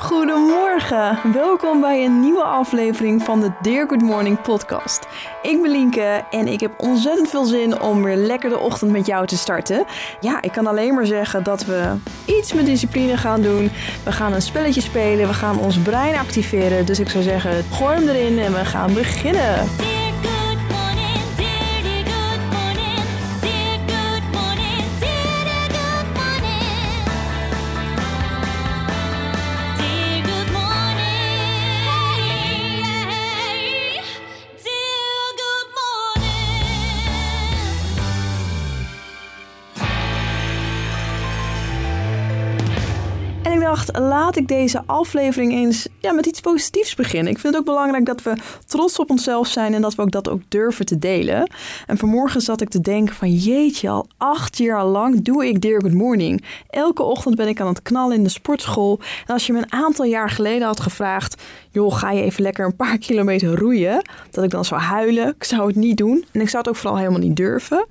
Goedemorgen, welkom bij een nieuwe aflevering van de Dear Good Morning podcast. Ik ben Lienke en ik heb ontzettend veel zin om weer lekker de ochtend met jou te starten. Ja, ik kan alleen maar zeggen dat we iets met discipline gaan doen. We gaan een spelletje spelen, we gaan ons brein activeren. Dus ik zou zeggen, gooi hem erin en we gaan beginnen. Laat ik deze aflevering eens ja, met iets positiefs beginnen. Ik vind het ook belangrijk dat we trots op onszelf zijn en dat we ook dat ook durven te delen. En vanmorgen zat ik te denken van jeetje, al acht jaar lang doe ik Dear Good Morning. Elke ochtend ben ik aan het knallen in de sportschool. En als je me een aantal jaar geleden had gevraagd, joh, ga je even lekker een paar kilometer roeien? Dat ik dan zou huilen. Ik zou het niet doen. En ik zou het ook vooral helemaal niet durven.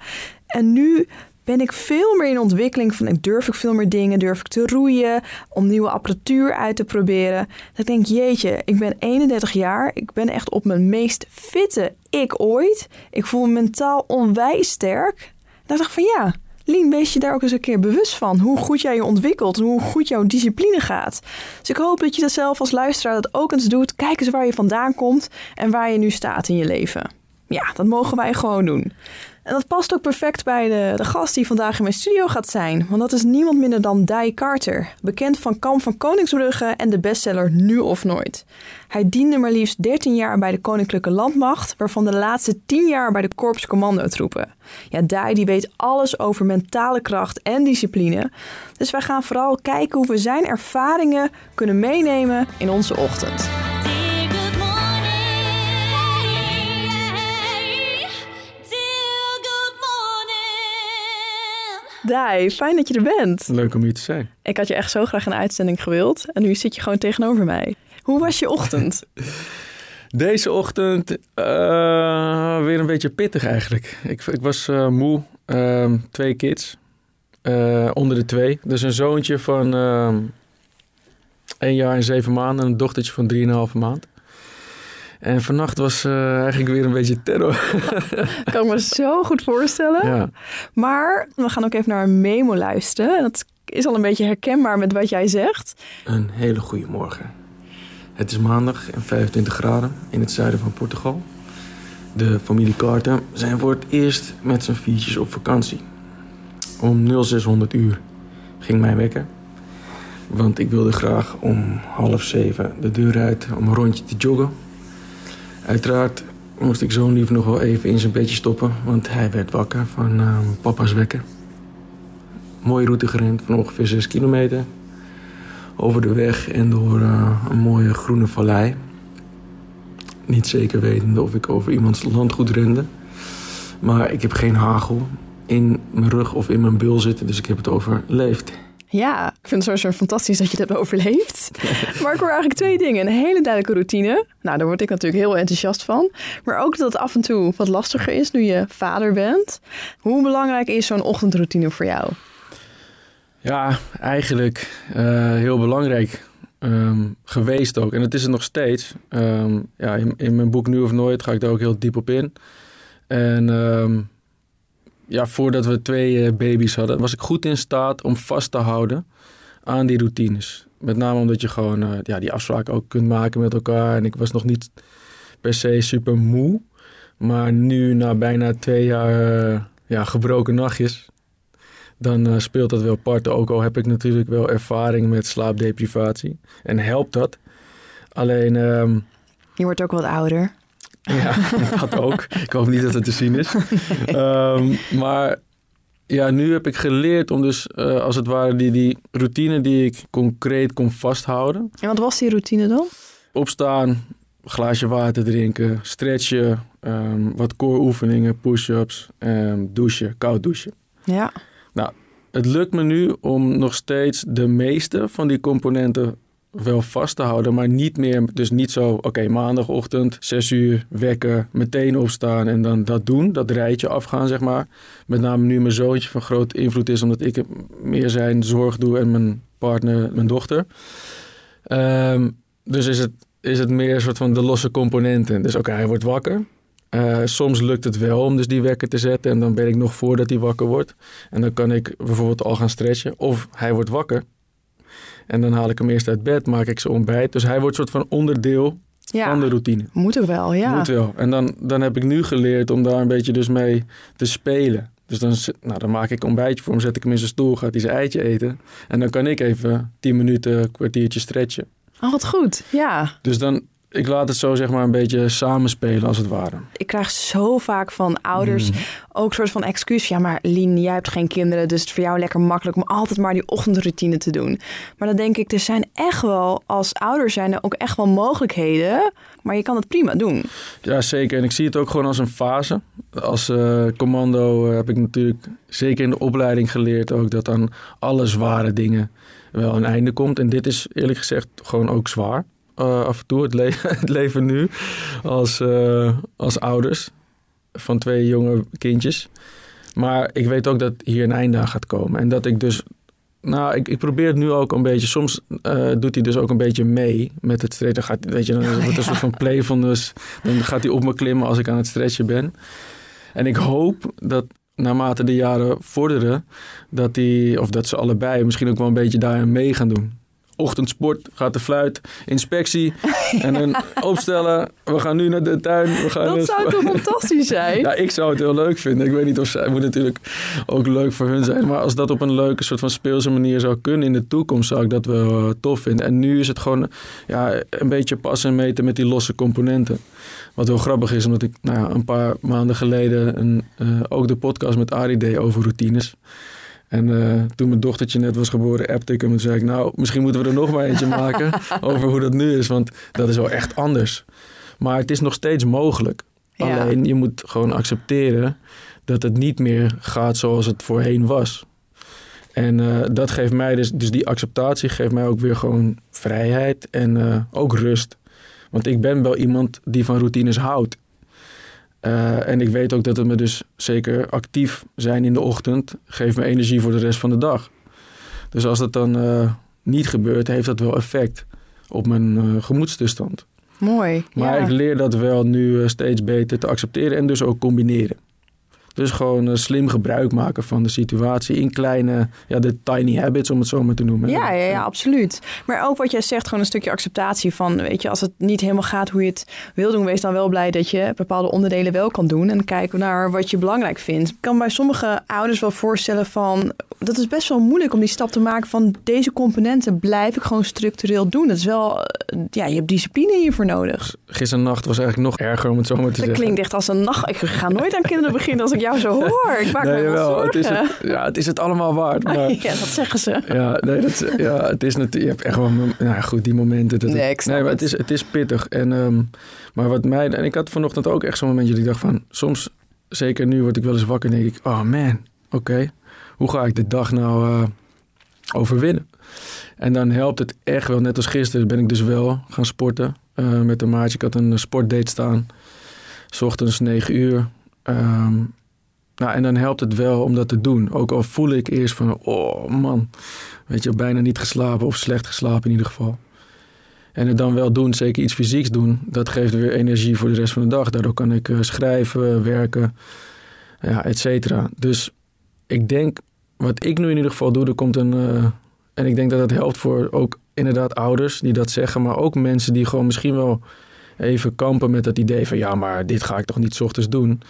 En nu ben ik veel meer in ontwikkeling van ik durf ik veel meer dingen, durf ik te roeien, om nieuwe apparatuur uit te proberen. Dat ik denk, jeetje, ik ben 31 jaar, ik ben echt op mijn meest fitte ik ooit. Ik voel me mentaal onwijs sterk. Dan dacht ik van ja, Lien, wees je daar ook eens een keer bewust van. Hoe goed jij je ontwikkelt hoe goed jouw discipline gaat. Dus ik hoop dat je dat zelf als luisteraar dat ook eens doet. Kijk eens waar je vandaan komt en waar je nu staat in je leven. Ja, dat mogen wij gewoon doen. En dat past ook perfect bij de, de gast die vandaag in mijn studio gaat zijn. Want dat is niemand minder dan Di Carter. Bekend van Kamp van Koningsbrugge en de bestseller Nu of Nooit. Hij diende maar liefst 13 jaar bij de Koninklijke Landmacht, waarvan de laatste 10 jaar bij de Korps Commandotroepen. Ja, Di die weet alles over mentale kracht en discipline. Dus wij gaan vooral kijken hoe we zijn ervaringen kunnen meenemen in onze ochtend. Fijn dat je er bent. Leuk om hier te zijn. Ik had je echt zo graag een uitzending gewild en nu zit je gewoon tegenover mij. Hoe was je ochtend? Deze ochtend eh, weer een beetje pittig eigenlijk. Ik, ik was eh, moe. Ehm, twee kids. Eh, onder de twee. Dus een zoontje van ehm één jaar en zeven maanden. En een dochtertje van drieënhalve maand. En vannacht was eh, eigenlijk weer een beetje terror. kan ik me zo goed voorstellen. ja. Maar we gaan ook even naar een memo luisteren. En dat is al een beetje herkenbaar met wat jij zegt. Een hele goede morgen. Het is maandag en 25 graden in het zuiden van Portugal. De familie Carter zijn voor het eerst met z'n viertjes op vakantie. Om 0600 uur ging mijn wekker. Want ik wilde graag om half zeven de deur uit om een rondje te joggen. Uiteraard moest ik zo'n lief nog wel even in zijn bedje stoppen, want hij werd wakker van eh, papa's wekker. Mooie route gerend van ongeveer 6 kilometer over de weg en door eh, een mooie groene vallei. Niet zeker wetende of ik over iemands landgoed rende. Maar ik heb geen hagel in mijn rug of in mijn bil zitten, dus ik heb het overleefd. Ja, vind het sowieso fantastisch dat je het hebt overleefd. maar ik hoor eigenlijk twee dingen. Een hele duidelijke routine. Nou, daar word ik natuurlijk heel enthousiast van. Maar ook dat het af en toe wat lastiger is nu je vader bent. Hoe belangrijk is zo'n ochtendroutine voor jou? Ja, eigenlijk eh, heel belangrijk ehm, geweest ook. En het is het nog steeds. Ehm, ja, in, in mijn boek Nu of Nooit ga ik daar ook heel diep op in. En ehm, ja, voordat we twee eh, baby's hadden, was ik goed in staat om vast te houden aan die routines. Met name omdat je gewoon eh, ja, die afspraken ook kunt maken met elkaar. En ik was nog niet per se super moe. Maar nu, na bijna twee jaar eh, ja, gebroken nachtjes, dan speelt dat wel parten. Ook al heb ik natuurlijk wel ervaring met slaapdeprivatie. En helpt dat. Alleen, ehm, Je wordt ook wat ouder. Ja, dat ook. Ik hoop niet dat het te zien is. Ehm, maar ja, nu heb ik geleerd om dus eh, als het ware die, die routine die ik concreet kon vasthouden. En wat was die routine dan? Opstaan, glaasje water drinken, stretchen, ehm, wat core oefeningen, push-ups, ehm, douchen, koud douchen. Ja. Het lukt me nu om nog steeds de meeste van die componenten wel vast te houden, maar niet meer, dus niet zo, oké, maandagochtend, 6 uur, wekken, meteen opstaan en dan dat doen, dat rijtje afgaan, zeg maar. Met name nu mijn zoontje van grote invloed is, omdat ik meer zijn zorg doe en mijn partner, mijn dochter. Ehm, dus is het, is het meer een soort van de losse componenten. Dus oké, hij wordt wakker. Eh, soms lukt het wel om dus die wekker te zetten en dan ben ik nog voordat hij wakker wordt. En dan kan ik bijvoorbeeld al gaan stretchen. Of hij wordt wakker en dan haal ik hem eerst uit bed, maak ik zijn ontbijt. Dus hij wordt een soort van onderdeel Ja, van de routine. moet ook wel, ja. Moet wel. En dan, dan heb ik nu geleerd om daar een beetje dus mee te spelen. Dus dan, nou, dan maak ik een ontbijtje voor hem, zet ik hem in zijn stoel, gaat hij zijn eitje eten. En dan kan ik even 10 minuten, een kwartiertje stretchen. Oh, wat goed. Ja, Dus dan, ik laat het zo zeg maar een beetje samenspelen als het ware. ik krijg zo vaak van ouders ook een soort van excuus. Ja, maar Lien, jij hebt geen kinderen, dus het is voor jou lekker makkelijk om altijd maar die ochtendroutine te doen. Maar dan denk ik, er zijn echt wel, als ouders zijn er ook echt wel mogelijkheden, maar je kan het prima doen. Ja, zeker. En ik zie het ook gewoon als een fase. Als eh, commando heb ik natuurlijk zeker in de opleiding geleerd ook dat aan alle zware dingen wel een einde komt. En dit is eerlijk gezegd gewoon ook zwaar. Eh, af en toe het, le- het leven nu als, eh, als ouders van twee jonge kindjes. Maar ik weet ook dat hier een einde aan gaat komen. En dat ik dus nou, ik, ik probeer het nu ook een beetje. Soms eh, doet hij dus ook een beetje mee met het stretchen. Gaat, weet je, dan wordt het een soort van playfulness. Dan gaat hij op me klimmen als ik aan het stretchen ben. En ik hoop dat naarmate de jaren vorderen, dat die, of dat ze allebei misschien ook wel een beetje daarin mee gaan doen. Ochtendsport, gaat de fluit, inspectie en dan opstellen. We gaan nu naar de tuin. We gaan Dat zou toch fantastisch zijn? ja, ik zou het heel leuk vinden. Ik weet niet of zij het moet natuurlijk ook leuk voor hun zijn. Maar als dat op een leuke soort van speelse manier zou kunnen in de toekomst, zou ik dat wel eh, tof vinden. En nu is het gewoon ja, een beetje passen en meten met die losse componenten. Wat heel grappig is, omdat ik nou ja, een paar maanden geleden een, eh, ook de podcast met Arie deed over routines. En eh, toen mijn dochtertje net was geboren, appte ik hem en zei ik... nou, misschien moeten we er nog maar eentje maken over hoe dat nu is. Want dat is wel echt anders. Maar het is nog steeds mogelijk. Ja. Alleen je moet gewoon accepteren dat het niet meer gaat zoals het voorheen was. En eh, dat geeft mij dus, dus die acceptatie geeft mij ook weer gewoon vrijheid en eh, ook rust. Want ik ben wel iemand die van routines houdt. Eh, en ik weet ook dat het me dus zeker actief zijn in de ochtend geeft me energie voor de rest van de dag. Dus als dat dan eh, niet gebeurt, heeft dat wel effect op mijn eh, gemoedstoestand. Mooi. Maar ja. ik leer dat wel nu steeds beter te accepteren en dus ook combineren. Dus gewoon eh, slim gebruik maken van de situatie in kleine, ja, de tiny habits om het zo maar te noemen. Ja, ja, ja, absoluut. Maar ook wat jij zegt, gewoon een stukje acceptatie van, weet je, als het niet helemaal gaat hoe je het wil doen, wees dan wel blij dat je bepaalde onderdelen wel kan doen en kijken naar wat je belangrijk vindt. Ik kan bij sommige ouders wel voorstellen van, dat is best wel moeilijk om die stap te maken van deze componenten blijf ik gewoon structureel doen. Dat is wel, eh, ja, je hebt discipline hiervoor nodig. Gisternacht was eigenlijk nog erger om het zo maar te Dat zeggen. klinkt echt als een nacht. Ik ga nooit aan kinderen beginnen als ik jou zo hoor. Ik maak me wel wel, het is zorgen. het, ja, het is het allemaal waard. Maar, Ja, dat zeggen ze. Ja, nee, dat, ja, het is natuurlijk. Je hebt echt wel. Nou goed, die momenten. Dat Nee, het, ik snap nee, maar het. het is, het is pittig. En, ehm, maar wat mij. En ik had vanochtend ook echt zo'n momentje dat ik dacht van. Soms, zeker nu, word ik wel eens wakker en denk ik: oh man, oké. Hoe ga ik de dag nou eh, overwinnen? En dan helpt het echt wel. Net als gisteren ben ik dus wel gaan sporten eh, met een maatje. Ik had een sportdate staan. S ochtends 9 uur. Ehm, nou, en dan helpt het wel om dat te doen. Ook al voel ik eerst van, oh man, weet je, bijna niet geslapen of slecht geslapen in ieder geval. En het dan wel doen, zeker iets fysieks doen, dat geeft weer energie voor de rest van de dag. Daardoor kan ik eh, schrijven, werken, ja, et cetera. Dus ik denk, wat ik nu in ieder geval doe, er komt een... eh, en ik denk dat dat helpt voor ook inderdaad ouders die dat zeggen, maar ook mensen die gewoon misschien wel even kampen met dat idee van, ja, maar dit ga ik toch niet ochtends doen.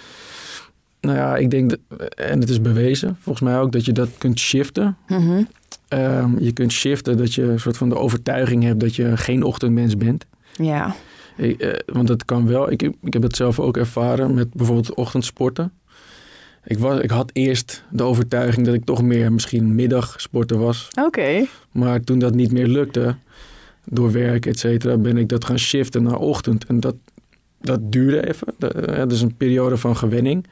Nou ja, ik denk, dat, en het is bewezen, volgens mij ook, dat je dat kunt shiften. Mhm. Ehm, je kunt shiften dat je een soort van de overtuiging hebt dat je geen ochtendmens bent. Ja. Ik, eh, want dat kan wel. Ik, ik heb het zelf ook ervaren met bijvoorbeeld ochtendsporten. Ik, was, ik had eerst de overtuiging dat ik toch meer misschien middagsporter was. Oké. Maar toen dat niet meer lukte, door werk, et cetera, ben ik dat gaan shiften naar ochtend. En dat, dat duurde even. Dat, eh, dat is een periode van gewenning.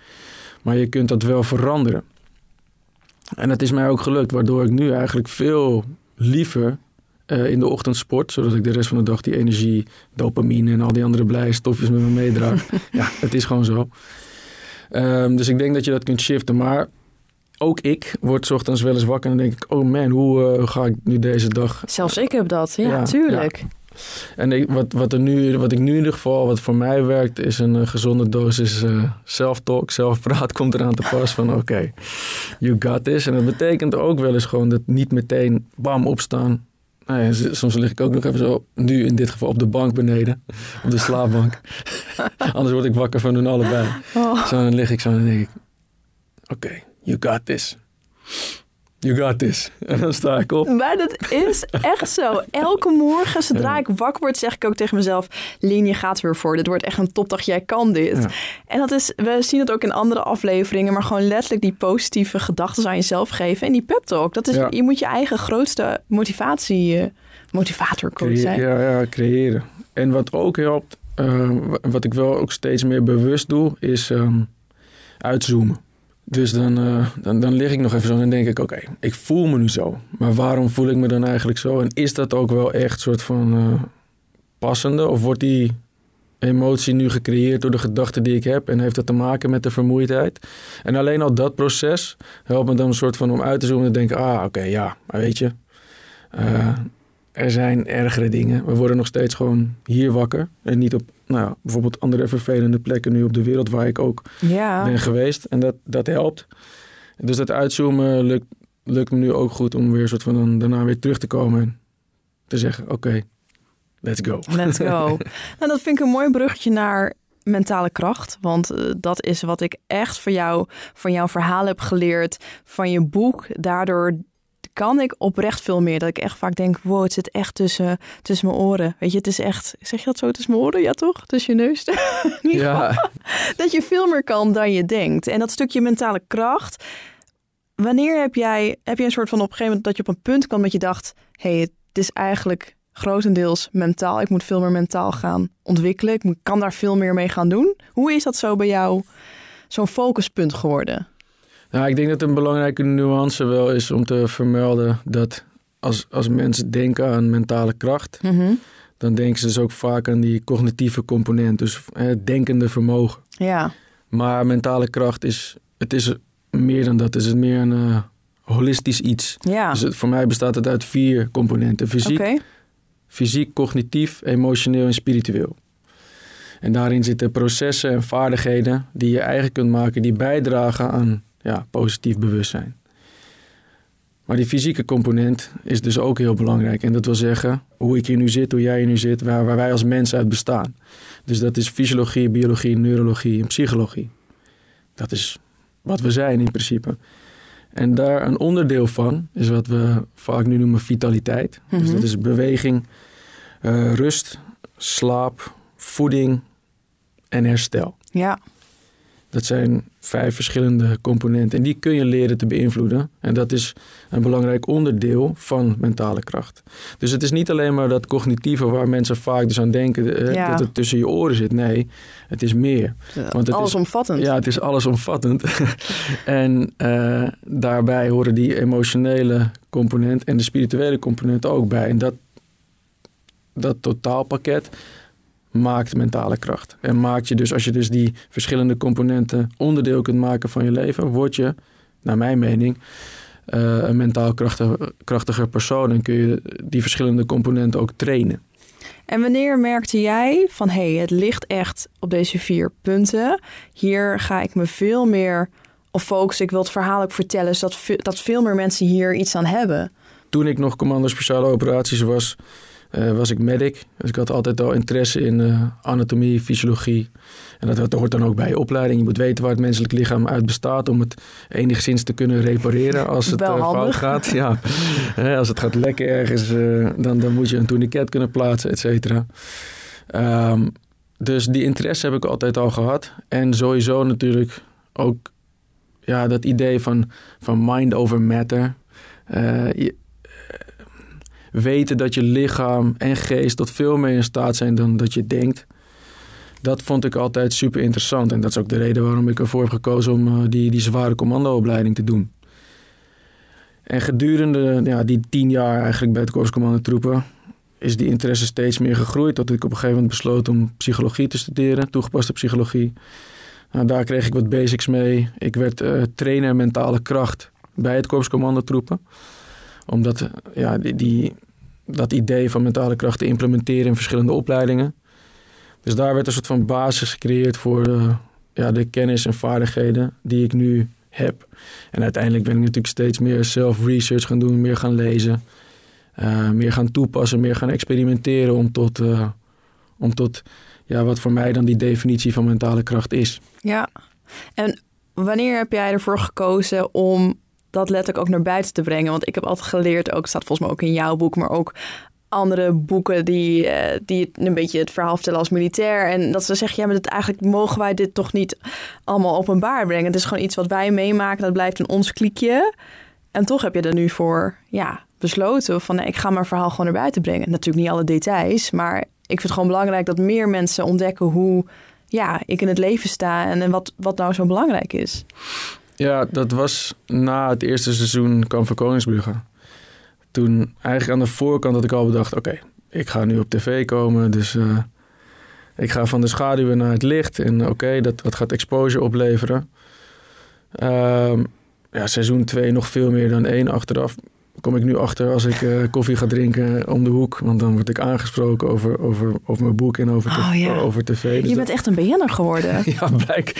Maar je kunt dat wel veranderen. En het is mij ook gelukt, waardoor ik nu eigenlijk veel liever eh, in de ochtend sport. Zodat ik de rest van de dag die energie, dopamine en al die andere blije stofjes met me meedraag. ja, het is gewoon zo. Ehm, dus ik denk dat je dat kunt shiften. Maar ook ik word 's ochtends wel eens wakker en dan denk ik... oh man, hoe eh, ga ik nu deze dag... Zelfs ik heb dat, ja, Ja, tuurlijk. En ik, wat, wat, er nu, wat ik nu in ieder geval, wat voor mij werkt... is een eh, gezonde dosis eh self-talk, zelfpraat komt eraan te pas van... oké, you got this. En dat betekent ook wel eens gewoon dat niet meteen bam opstaan... Nou ja, soms lig ik ook nog even zo, nu in dit geval op de bank beneden, op de slaapbank. Anders word ik wakker van hun allebei. Oh. Zo dan lig ik zo en dan denk ik, oké, you got this. You got this. En dan sta ik op. Maar dat is echt zo. Elke morgen, zodra Ja. ik wakker word, zeg ik ook tegen mezelf... Lien, je gaat weer voor. Dit wordt echt een topdag. Jij kan dit. Ja. En dat is, we zien het ook in andere afleveringen... maar gewoon letterlijk die positieve gedachten aan jezelf geven. En die pep talk. Dat is, Ja. Je moet je eigen grootste motivatie... eh, motivator Creë- zijn. ja, ja, creëren. En wat ook helpt, eh, wa- wat ik wel ook steeds meer bewust doe, is ehm, uitzoomen. Dus dan, eh, dan, dan lig ik nog even zo en denk ik, oké, ik voel me nu zo. Maar waarom voel ik me dan eigenlijk zo? En is dat ook wel echt soort van eh, passende? Of wordt die emotie nu gecreëerd door de gedachten die ik heb? En heeft dat te maken met de vermoeidheid? En alleen al dat proces helpt me dan een soort van om uit te zoomen en te denken, ah, oké, ja, maar weet je... eh, er zijn ergere dingen. We worden nog steeds gewoon hier wakker. En niet op nou, bijvoorbeeld andere vervelende plekken nu op de wereld waar ik ook Ja. ben geweest. En dat, dat helpt. Dus dat uitzoomen lukt, lukt me nu ook goed om weer soort van dan, daarna weer terug te komen. En te zeggen, oké, let's go. Let's go. nou, dat vind ik een mooi bruggetje naar mentale kracht. Want eh, dat is wat ik echt van jou, van jouw verhaal heb geleerd. Van je boek. Daardoor kan ik oprecht veel meer. Dat ik echt vaak denk, wow, het zit echt tussen, tussen mijn oren. Weet je, het is echt, zeg je dat zo, tussen mijn oren? Ja toch? Tussen je neus? Ja, dat je veel meer kan dan je denkt. En dat stukje mentale kracht. Wanneer heb jij, heb je een soort van op een gegeven moment dat je op een punt kwam dat je dacht, hé, hey, het is eigenlijk grotendeels mentaal. Ik moet veel meer mentaal gaan ontwikkelen. Ik kan daar veel meer mee gaan doen. Hoe is dat zo bij jou zo'n focuspunt geworden? Nou, ik denk dat een belangrijke nuance wel is om te vermelden dat als, als mensen denken aan mentale kracht, dan denken ze dus ook vaak aan die cognitieve component, dus het denkende vermogen. Ja, Maar mentale kracht is, het is meer dan dat. Het is meer een eh, holistisch iets. ja. Dus het, voor mij bestaat het uit vier componenten. Fysiek, fysiek, cognitief, emotioneel en spiritueel. En daarin zitten processen en vaardigheden die je eigen kunt maken, die bijdragen aan ja, positief bewustzijn. Maar die fysieke component is dus ook heel belangrijk. En dat wil zeggen hoe ik hier nu zit, hoe jij hier nu zit, waar, waar wij als mensen uit bestaan. Dus dat is fysiologie, biologie, neurologie en psychologie. Dat is wat we zijn in principe. En daar een onderdeel van is wat we vaak nu noemen vitaliteit. Dus Mhm. dat is beweging, eh, rust, slaap, voeding en herstel. ja. Dat zijn vijf verschillende componenten en die kun je leren te beïnvloeden. En dat is een belangrijk onderdeel van mentale kracht. Dus het is niet alleen maar dat cognitieve waar mensen vaak dus aan denken eh, Ja. dat het tussen je oren zit. Nee, het is meer. Want het is- Allesomvattend. Ja, het is allesomvattend. en eh, daarbij horen die emotionele component en de spirituele component ook bij. En dat, dat totaalpakket maakt mentale kracht. En maakt je dus, als je dus die verschillende componenten onderdeel kunt maken van je leven, word je, naar mijn mening, eh, een mentaal krachtiger, krachtiger persoon. En kun je die verschillende componenten ook trainen. En wanneer merkte jij van hé, hey, het ligt echt op deze vier punten. Hier ga ik me veel meer op focussen. Ik wil het verhaal ook vertellen, zodat dat veel meer mensen hier iets aan hebben. Toen ik nog commando speciale operaties was, eh, was ik medic. Dus ik had altijd al interesse in eh, anatomie, fysiologie. En dat, dat hoort dan ook bij je opleiding. Je moet weten waar het menselijk lichaam uit bestaat om het enigszins te kunnen repareren als het eh, fout gaat. Ja. Als het gaat lekken ergens, dan, dan moet je een tourniquet kunnen plaatsen, et cetera. Ehm, dus die interesse heb ik altijd al gehad. En sowieso natuurlijk ook ja, dat idee van, van mind over matter. Je- weten dat je lichaam en geest tot veel meer in staat zijn dan dat je denkt. Dat vond ik altijd super interessant. En dat is ook de reden waarom ik ervoor heb gekozen om eh, die, die zware commandoopleiding te doen. En gedurende ja, die tien jaar eigenlijk bij het Korps Commando Troepen is die interesse steeds meer gegroeid. Tot ik op een gegeven moment besloot om psychologie te studeren, toegepaste psychologie. Nou, daar kreeg ik wat basics mee. Ik werd eh, trainer mentale kracht bij het Korps Commandotroepen. Omdat ja, die, die, dat idee van mentale kracht te implementeren in verschillende opleidingen. Dus daar werd een soort van basis gecreëerd voor eh, ja, de kennis en vaardigheden die ik nu heb. En uiteindelijk ben ik natuurlijk steeds meer self-research gaan doen, meer gaan lezen. eh, meer gaan toepassen, meer gaan experimenteren om tot, eh, om tot ja, wat voor mij dan die definitie van mentale kracht is. Ja. En wanneer heb jij ervoor gekozen om dat letterlijk ook naar buiten te brengen? Want ik heb altijd geleerd, ook staat volgens mij ook in jouw boek, maar ook andere boeken die, eh, die een beetje het verhaal vertellen als militair. En dat ze zeggen, ja, maar dat eigenlijk mogen wij dit toch niet allemaal openbaar brengen. Het is gewoon iets wat wij meemaken, dat blijft in ons kliekje. En toch heb je er nu voor ja, besloten van nee, ik ga mijn verhaal gewoon naar buiten brengen. Natuurlijk niet alle details, maar ik vind het gewoon belangrijk dat meer mensen ontdekken hoe ja, ik in het leven sta en, en wat, wat nou zo belangrijk is. Ja, dat was na het eerste seizoen Kamp van Koningsbrugge. Toen eigenlijk aan de voorkant had ik al bedacht... oké, ik ga nu op tv komen, dus eh, ik ga van de schaduwen naar het licht. En oké, dat, dat gaat exposure opleveren. Ehm, ja, seizoen 2 nog veel meer dan één achteraf. Kom ik nu achter als ik eh, koffie ga drinken om de hoek. Want dan word ik aangesproken over, over, over mijn boek en over, Oh, ja. over tv. Dus Je dat- bent echt een BN'er geworden. Ja, blijk.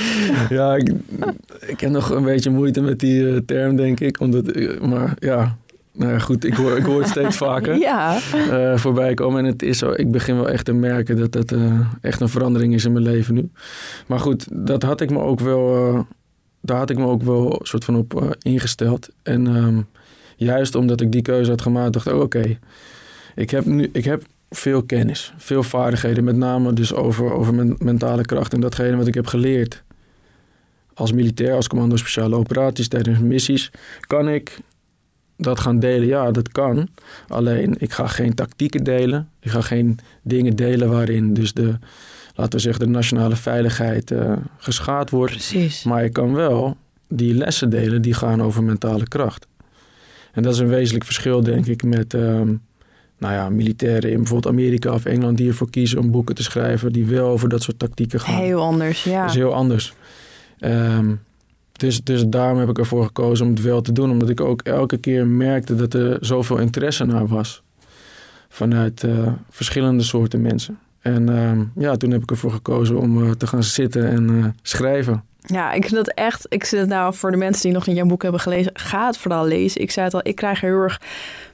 Ja, ik, ik heb nog een beetje moeite met die eh, term, denk ik. Omdat, eh, maar ja, nou ja, goed, ik hoor, ik hoor het steeds vaker Ja, voorbij komen. En het is zo, ik begin wel echt te merken dat dat echt een verandering is in mijn leven nu. Maar goed, dat had ik me ook wel, eh, daar had ik me ook wel een soort van op ingesteld. En ehm, juist omdat ik die keuze had gemaakt, dacht ik, oh, oké, ik heb nu, ik heb veel kennis, veel vaardigheden, met name dus over, over mijn mentale kracht en datgene wat ik heb geleerd als militair, als commando speciale operaties tijdens missies, kan ik dat gaan delen? Ja, dat kan. Alleen ik ga geen tactieken delen. Ik ga geen dingen delen waarin dus de, laten we zeggen, de nationale veiligheid eh, geschaad wordt. precies. Maar ik kan wel die lessen delen die gaan over mentale kracht. En dat is een wezenlijk verschil, denk ik, met ehm, nou ja, militairen in bijvoorbeeld Amerika of Engeland die ervoor kiezen om boeken te schrijven die wel over dat soort tactieken gaan. Heel anders, ja. Dat is heel anders. Ehm, dus, dus daarom heb ik ervoor gekozen om het wel te doen. Omdat ik ook elke keer merkte dat er zoveel interesse naar was. Vanuit eh, verschillende soorten mensen. En ehm, ja, toen heb ik ervoor gekozen om eh, te gaan zitten en eh, schrijven. Ja, ik vind dat echt. Ik zit het nou voor de mensen die nog niet jouw boek hebben gelezen. Ga het vooral lezen. Ik zei het al, ik krijg er heel erg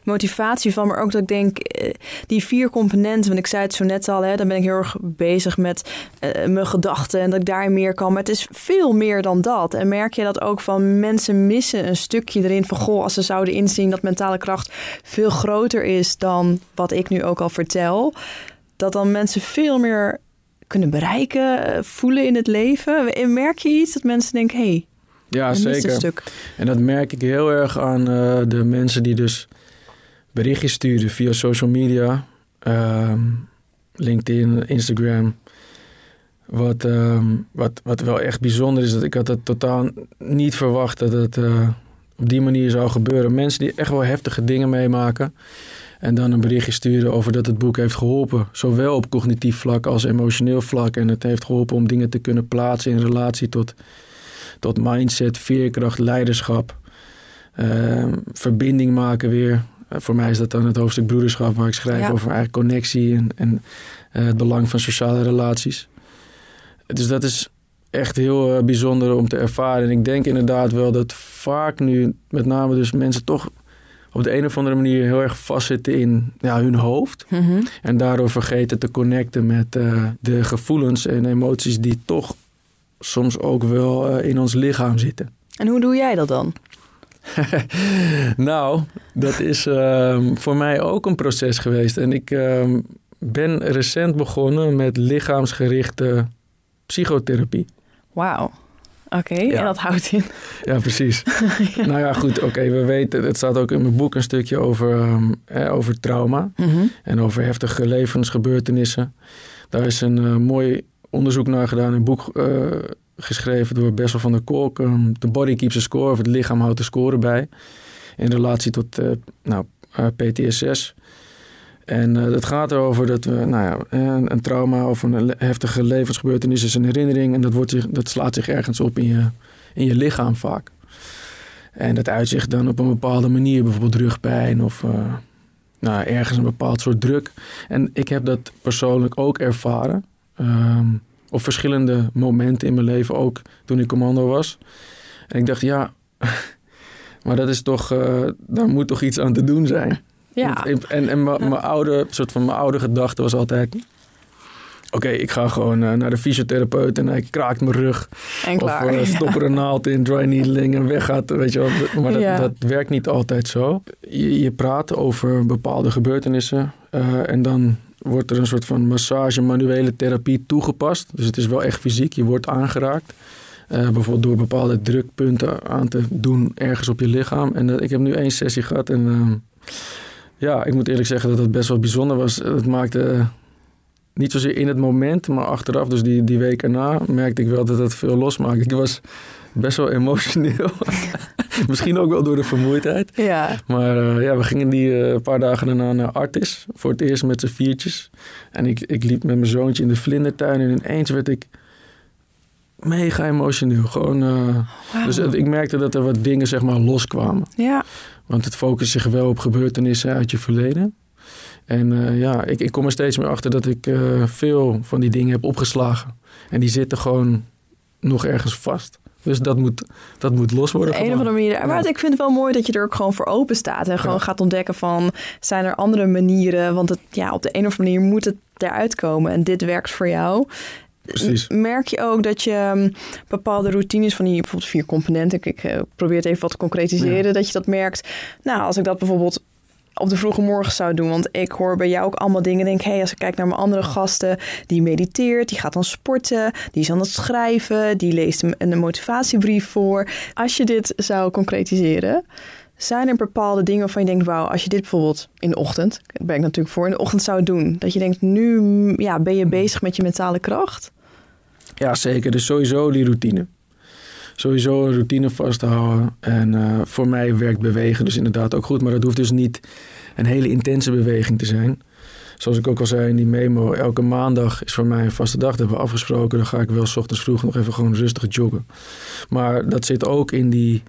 motivatie van. Maar ook dat ik denk, eh, die vier componenten. Want ik zei het zo net al, hè, dan ben ik heel erg bezig met eh, mijn gedachten. En dat ik daar meer kan. Maar het is veel meer dan dat. En merk je dat ook van mensen missen een stukje erin van goh, als ze zouden inzien dat mentale kracht veel groter is dan wat ik nu ook al vertel. Dat dan mensen veel meer kunnen bereiken, eh, voelen in het leven. En Merk je iets dat mensen denken, hé, hey, Ja, er zeker. stuk. En dat merk ik heel erg aan eh, de mensen die dus berichtjes sturen via social media. ehm, LinkedIn, Instagram. Wat, ehm, wat, wat wel echt bijzonder is, dat ik had het totaal niet verwacht dat het eh, op die manier zou gebeuren. Mensen die echt wel heftige dingen meemaken. En dan een berichtje sturen over dat het boek heeft geholpen. Zowel op cognitief vlak als emotioneel vlak. En het heeft geholpen om dingen te kunnen plaatsen in relatie tot tot mindset, veerkracht, leiderschap, eh, verbinding maken weer. Eh, voor mij is dat dan het hoofdstuk broederschap, waar ik schrijf Ja. over eigen connectie en, en eh, het belang van sociale relaties. Dus dat is echt heel eh, bijzonder om te ervaren. En ik denk inderdaad wel dat vaak nu, met name dus mensen toch op de een of andere manier heel erg vastzitten in ja, hun hoofd. Mhm. En daardoor vergeten te connecten met eh, de gevoelens en emoties die toch soms ook wel eh, in ons lichaam zitten. En hoe doe jij dat dan? nou, dat is ehm, voor mij ook een proces geweest. En ik ehm, ben recent begonnen met lichaamsgerichte psychotherapie. Wauw. Oké, Ja. en dat houdt in. Ja, precies. Nou ja, goed, oké, we weten, het staat ook in mijn boek een stukje over, eh, over trauma. Mhm. en over heftige levensgebeurtenissen. Daar is een eh, mooi onderzoek naar gedaan, een boek eh, geschreven door Bessel van der Kolk. ehm, The Body Keeps a Score, of het lichaam houdt de score bij. In relatie tot eh, nou, PTSS. En eh, het gaat erover dat we, nou ja, een, een trauma of een heftige levensgebeurtenis is een herinnering. En dat, wordt dat slaat zich ergens op in je, in je lichaam vaak. En dat uitzicht dan op een bepaalde manier, bijvoorbeeld rugpijn of eh, nou, ergens een bepaald soort druk. En ik heb dat persoonlijk ook ervaren. ehm, op verschillende momenten in mijn leven, ook toen ik commando was. En ik dacht, ja, maar dat is toch, eh, daar moet toch iets aan te doen zijn. Ja, En, en, en mijn oude, soort van mijn oude gedachte was altijd... Oké, ik ga gewoon eh, naar de fysiotherapeut en hij kraakt mijn rug. en Of klaar. eh, stop er een naald in, dry needling en weggaat. Weet je wel. Maar dat, Ja. dat werkt niet altijd zo. Je, je praat over bepaalde gebeurtenissen eh, en dan wordt er een soort van massage, manuele therapie toegepast. Dus het is wel echt fysiek, je wordt aangeraakt. Bijvoorbeeld door bepaalde drukpunten aan te doen ergens op je lichaam. En ik heb nu één sessie gehad en ehm, ja, ik moet eerlijk zeggen dat het best wel bijzonder was. Het maakte eh, niet zozeer in het moment, maar achteraf, dus die, die week erna, merkte ik wel dat het veel losmaakte. Ik was best wel emotioneel. Misschien ook wel door de vermoeidheid. Ja, Maar eh, ja, we gingen die eh, paar dagen daarna naar Artis. Voor het eerst met z'n viertjes. En ik, ik liep met mijn zoontje in de vlindertuin. En ineens werd ik mega emotioneel. Gewoon, eh, dus het- ik merkte dat er wat dingen zeg maar loskwamen. ja. Want het focust zich wel op gebeurtenissen uit je verleden. En eh, ja, ik, ik kom er steeds meer achter dat ik eh, veel van die dingen heb opgeslagen. En die zitten gewoon nog ergens vast. Dus dat moet, dat moet los Op worden. de een of andere manier. Maar ik vind het wel mooi dat je er ook gewoon voor open staat. En gewoon Ja. gaat ontdekken van, zijn er andere manieren? Want het, ja, op de een of andere manier moet het eruit komen. En dit werkt voor jou. Precies. Merk je ook dat je bepaalde routines van die bijvoorbeeld vier componenten, ik, ik eh, probeer het even wat te concretiseren, dat je dat merkt. Nou, als ik dat bijvoorbeeld op de vroege morgen zou doen, want ik hoor bij jou ook allemaal dingen, denk, hé, hey, als ik kijk naar mijn andere gasten, die mediteert, die gaat dan sporten, die is aan het schrijven, die leest een, een motivatiebrief voor. Als je dit zou concretiseren, zijn er bepaalde dingen waarvan je denkt, wauw, als je dit bijvoorbeeld in de ochtend, daar ben ik natuurlijk voor, in de ochtend zou doen, dat je denkt, nu ja, ben je bezig met je mentale kracht? Ja, zeker. Dus sowieso die routine. Sowieso een routine vasthouden. En eh, voor mij werkt bewegen dus inderdaad ook goed. Maar dat hoeft dus niet een hele intense beweging te zijn. Zoals ik ook al zei in die memo, elke maandag is voor mij een vaste dag. Dat hebben we afgesproken. Dan ga ik wel 's ochtends vroeg nog even gewoon rustig joggen. Maar dat zit ook in die...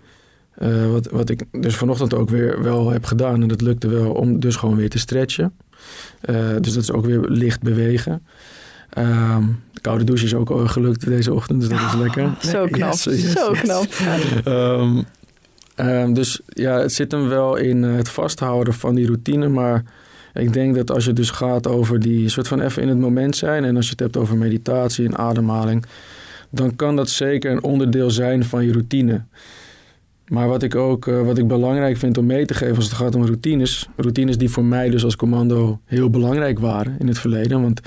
eh, wat, wat ik dus vanochtend ook weer wel heb gedaan. En dat lukte wel om dus gewoon weer te stretchen. Eh, dus dat is ook weer licht bewegen. Ehm, de koude douche is ook al gelukt deze ochtend, dus dat is lekker. Zo knap, Yes, yes, zo yes. knap. Ehm, ehm, dus ja, het zit hem wel in eh, het vasthouden van die routine. Maar ik denk dat als je dus gaat over die soort van even in het moment zijn. En als je het hebt over meditatie en ademhaling. Dan kan dat zeker een onderdeel zijn van je routine. Maar wat ik ook eh, wat ik belangrijk vind om mee te geven als het gaat om routines. Routines die voor mij dus als commando heel belangrijk waren in het verleden. Want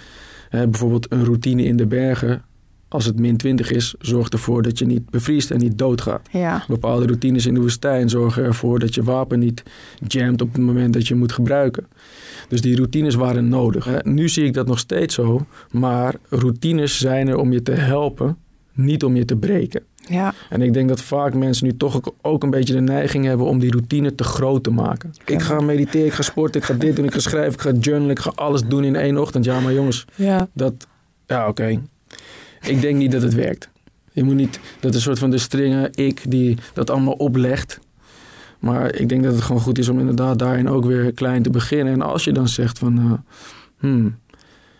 bijvoorbeeld een routine in de bergen. Als het min 20 is, zorgt ervoor dat je niet bevriest en niet doodgaat. Ja, Bepaalde routines in de woestijn zorgen ervoor dat je wapen niet jamt op het moment dat je moet gebruiken. Dus die routines waren nodig. Nu zie ik dat nog steeds zo, maar routines zijn er om je te helpen, niet om je te breken. Ja, En ik denk dat vaak mensen nu toch ook- een beetje de neiging hebben om die routine te groot te maken. Ik ga mediteren, ik ga sporten, ik ga dit doen, ik ga schrijven, ik ga journalen, ik ga alles doen in één ochtend. Ja, maar jongens, ja. dat, ja, oké. Ik denk niet dat het werkt. Je moet niet, dat een soort van de stringen ik die dat allemaal oplegt. Maar ik denk dat het gewoon goed is om inderdaad daarin ook weer klein te beginnen. En als je dan zegt van, eh, hmm,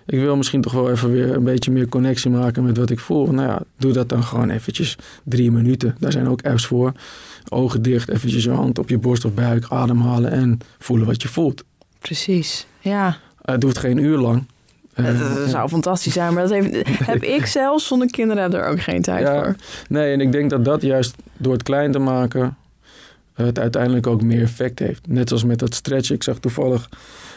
ik wil misschien toch wel even weer een beetje meer connectie maken met wat ik voel. Nou ja, doe dat dan gewoon eventjes drie minuten. Daar zijn ook apps voor. Ogen dicht, eventjes je hand op je borst of buik, ademhalen en voelen wat je voelt. Precies. Ja, Het hoeft geen uur lang. Eh, dat, dat zou fantastisch zijn. Maar dat heeft, heb ik zelf zonder kinderen er ook geen tijd Ja. voor. Nee, en ik denk dat dat juist door het klein te maken eh, het uiteindelijk ook meer effect heeft. Net zoals met dat stretchen. Ik zag toevallig,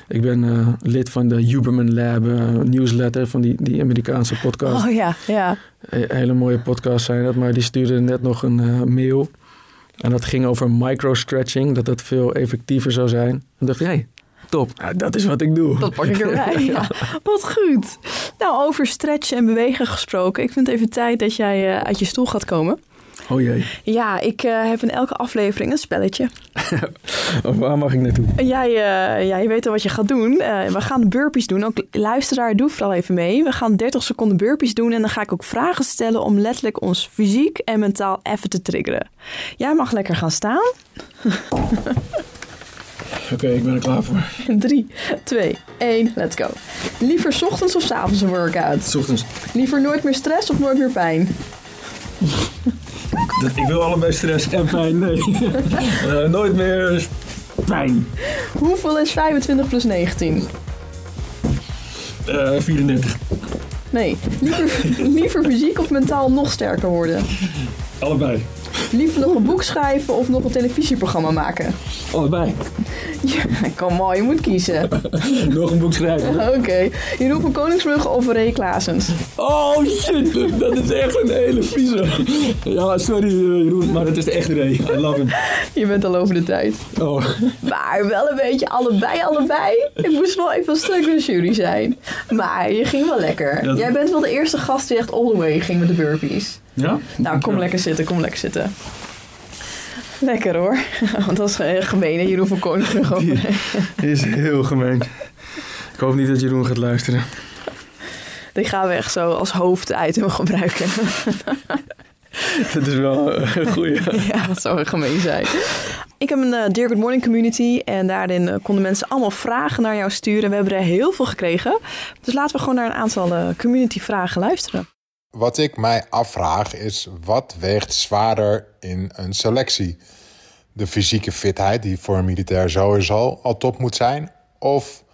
ik ben eh, lid van de Huberman Lab eh, newsletter van die, die Amerikaanse podcast. Oh ja, ja. He- hele mooie podcast zijn dat, maar die stuurde net nog een eh, mail. En dat ging over micro-stretching, dat dat veel effectiever zou zijn. En dacht ik, hey, top, Nou, dat is wat ik doe. Dat pak ik erbij. Ja. Wat goed. Nou, over stretchen en bewegen gesproken. Ik vind het even tijd dat jij eh, uit je stoel gaat komen. Oh jee. Ja, ik eh, heb in elke aflevering een spelletje. Oh, waar mag ik naartoe? Jij, eh, ja, je weet al wat je gaat doen. Eh, we gaan burpees doen. Ook luisteraar, doe vooral even mee. We gaan 30 seconden burpees doen. En dan ga ik ook vragen stellen om letterlijk ons fysiek en mentaal even te triggeren. Jij mag lekker gaan staan. Oké, ik ben er klaar voor. 3, 2, 1, let's go. Liever 's ochtends of 's avonds een workout? S ochtends. Liever nooit meer stress of nooit meer pijn? Dat- Ik wil allebei stress en pijn. Nee. Eh, nooit meer pijn. Hoeveel is 25 plus 19? Eh 34. Nee. Liever, liever fysiek of mentaal nog sterker worden? Allebei. Liever nog een boek schrijven of nog een televisieprogramma maken? Allebei. Ja, kom on, je moet kiezen. Nog een boek schrijven. Oké. Jeroen van Koningsbrugge of Ray Klaasens? Oh shit, dat is echt een hele vieze. Ja, sorry eh, Jeroen, maar het is de echte Ray. I love him. Je bent al over de tijd. Oh. Maar wel een beetje allebei, allebei. Ik moest wel even in de jury zijn. Maar je ging wel lekker. Dat- Jij bent wel de eerste gast die echt all the way ging met de burpees. Ja? Nou, kom lekker zitten, kom lekker zitten. Lekker hoor. Want dat is eh, gemeen, hè, Jeroen van Koningsbrugge. over. Is heel gemeen. Ik hoop niet dat Jeroen gaat luisteren. Die gaan we echt zo als hoofditem gebruiken. Dat is wel een goeie. ja, dat zou gemeen zijn. Ik heb een eh, Dear Good Morning community en daarin eh, konden mensen allemaal vragen naar jou sturen. We hebben er heel veel gekregen. Dus laten we gewoon naar een aantal community vragen luisteren. Wat ik mij afvraag is, wat weegt zwaarder in een selectie? De fysieke fitheid, die voor een militair sowieso al top moet zijn, of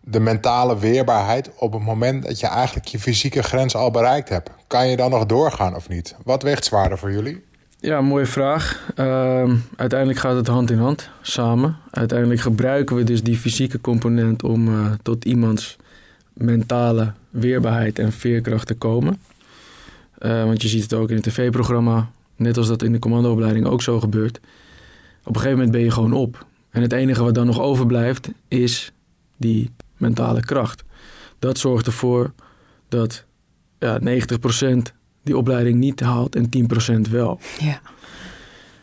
de mentale weerbaarheid op het moment dat je eigenlijk je fysieke grens al bereikt hebt? Kan je dan nog doorgaan of niet? Wat weegt zwaarder voor jullie? Ja, mooie vraag. Ehm, uiteindelijk gaat het hand in hand, samen. Uiteindelijk gebruiken we dus die fysieke component om eh, tot iemands mentale weerbaarheid en veerkracht te komen. Eh, want je ziet het ook in het tv-programma, net als dat in de commandoopleiding ook zo gebeurt. Op een gegeven moment ben je gewoon op. En het enige wat dan nog overblijft is die mentale kracht. Dat zorgt ervoor dat ja, 90% die opleiding niet haalt en 10% wel. Ja.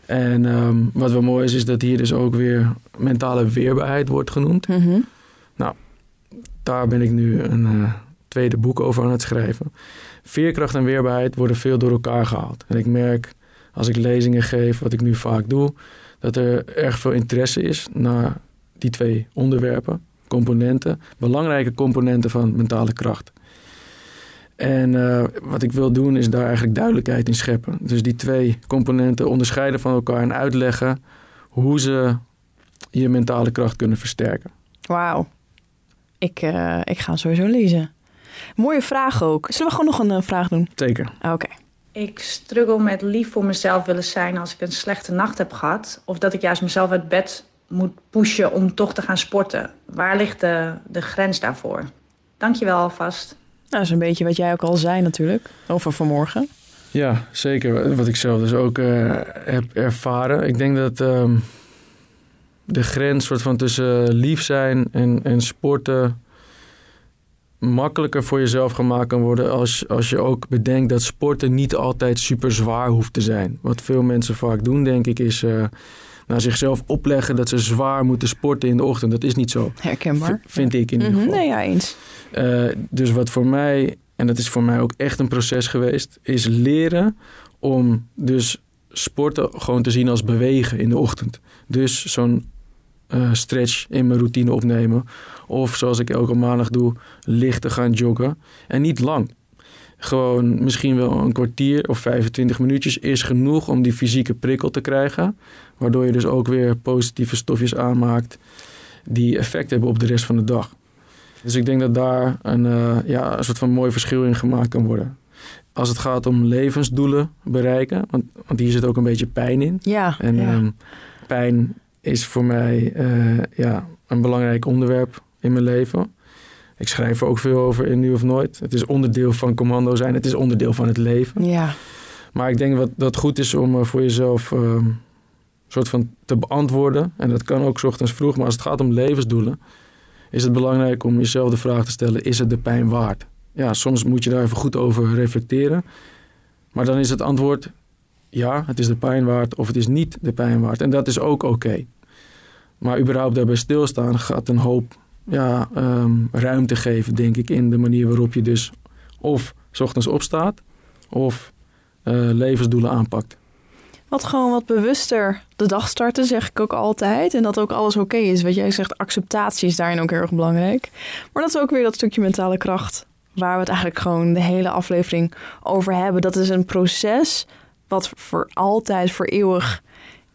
En ehm, wat wel mooi is, is dat hier dus ook weer mentale weerbaarheid wordt genoemd. Mhm. Daar ben ik nu een eh, tweede boek over aan het schrijven. Veerkracht en weerbaarheid worden veel door elkaar gehaald. En ik merk als ik lezingen geef, wat ik nu vaak doe, dat er erg veel interesse is naar die twee onderwerpen, componenten, belangrijke componenten van mentale kracht. En eh, wat ik wil doen is daar eigenlijk duidelijkheid in scheppen. Dus die twee componenten onderscheiden van elkaar en uitleggen hoe ze je mentale kracht kunnen versterken. Wauw. Ik, eh, ik ga sowieso lezen. Mooie vraag ook. Zullen we gewoon nog een eh, vraag doen? Zeker. Oké. Ik struggle met lief voor mezelf willen zijn als ik een slechte nacht heb gehad. Of dat ik juist mezelf uit bed moet pushen om toch te gaan sporten. Waar ligt de, de grens daarvoor? Dankjewel alvast. Nou, dat is een beetje wat jij ook al zei natuurlijk. Over vanmorgen. Ja, zeker. Wat ik zelf dus ook eh, heb ervaren. Ik denk dat ehm, de grens soort van tussen lief zijn en, en sporten makkelijker voor jezelf gemaakt kan worden als, als je ook bedenkt dat sporten niet altijd super zwaar hoeft te zijn. Wat veel mensen vaak doen, denk ik, is eh naar zichzelf opleggen dat ze zwaar moeten sporten in de ochtend. Dat is niet zo, Herkenbaar. v- vind ik in ieder Mhm, geval. Nee, ja, eens. Eh, dus wat voor mij, en dat is voor mij ook echt een proces geweest, is leren om dus sporten gewoon te zien als bewegen in de ochtend. Dus zo'n eh, stretch in mijn routine opnemen. Of zoals ik elke maandag doe, licht te gaan joggen. En niet lang. Gewoon misschien wel een kwartier of 25 minuutjes is genoeg om die fysieke prikkel te krijgen. Waardoor je dus ook weer positieve stofjes aanmaakt die effect hebben op de rest van de dag. Dus ik denk dat daar een, eh, ja, een soort van mooi verschil in gemaakt kan worden. Als het gaat om levensdoelen bereiken, want, want hier zit ook een beetje pijn in. Ja. En ja. ehm, pijn is voor mij eh, ja, een belangrijk onderwerp in mijn leven. Ik schrijf er ook veel over in Nu of Nooit. Het is onderdeel van commando zijn, het is onderdeel van het leven. ja. Maar ik denk dat dat goed is om eh, voor jezelf ehm, soort van te beantwoorden. En dat kan ook ochtends vroeg, maar als het gaat om levensdoelen, is het belangrijk om jezelf de vraag te stellen: is het de pijn waard? Ja, soms moet je daar even goed over reflecteren. Maar dan is het antwoord ja, het is de pijn waard of het is niet de pijn waard. En dat is ook oké. Maar überhaupt daarbij stilstaan gaat een hoop ja, ehm, ruimte geven, denk ik, in de manier waarop je dus of 's ochtends opstaat of eh, levensdoelen aanpakt. Wat gewoon wat bewuster de dag starten, zeg ik ook altijd. En dat ook alles oké is. Wat jij zegt, acceptatie is daarin ook heel erg belangrijk. Maar dat is ook weer dat stukje mentale kracht. Waar we het eigenlijk gewoon de hele aflevering over hebben. Dat is een proces wat voor altijd, voor eeuwig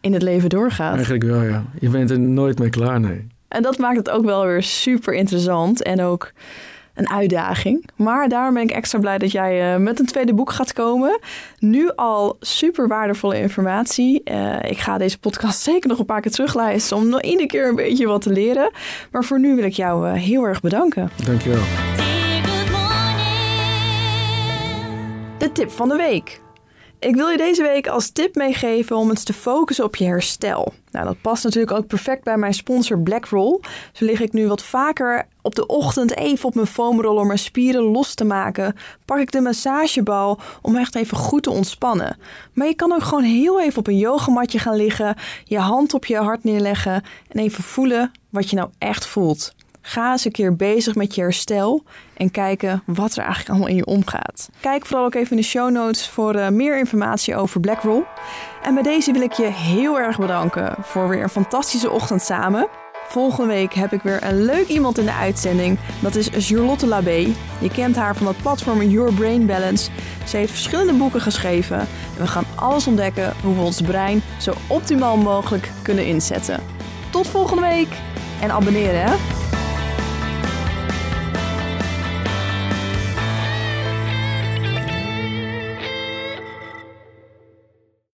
in het leven doorgaat. Eigenlijk wel, ja. Je bent er nooit mee klaar, nee. En dat maakt het ook wel weer super interessant en ook een uitdaging. Maar daarom ben ik extra blij dat jij eh, met een tweede boek gaat komen. Nu al super waardevolle informatie. Eh, ik ga deze podcast zeker nog een paar keer terugluisteren om nog iedere keer een beetje wat te leren. Maar voor nu wil ik jou eh, heel erg bedanken. Dankjewel. De tip van de week. Ik wil je deze week als tip meegeven om eens te focussen op je herstel. Nou, dat past natuurlijk ook perfect bij mijn sponsor Blackroll. Zo lig ik nu wat vaker op de ochtend even op mijn foamroller om mijn spieren los te maken. Pak ik de massagebal om echt even goed te ontspannen. Maar je kan ook gewoon heel even op een yogamatje gaan liggen, je hand op je hart neerleggen en even voelen wat je nou echt voelt. Ga eens een keer bezig met je herstel en kijken wat er eigenlijk allemaal in je omgaat. Kijk vooral ook even in de show notes voor eh, meer informatie over Blackroll. En bij deze wil ik je heel erg bedanken voor weer een fantastische ochtend samen. Volgende week heb ik weer een leuk iemand in de uitzending. Dat is Charlotte Labé. Je kent haar van het platform Your Brain Balance. Ze heeft verschillende boeken geschreven. En we gaan alles ontdekken hoe we ons brein zo optimaal mogelijk kunnen inzetten. Tot volgende week en abonneren hè!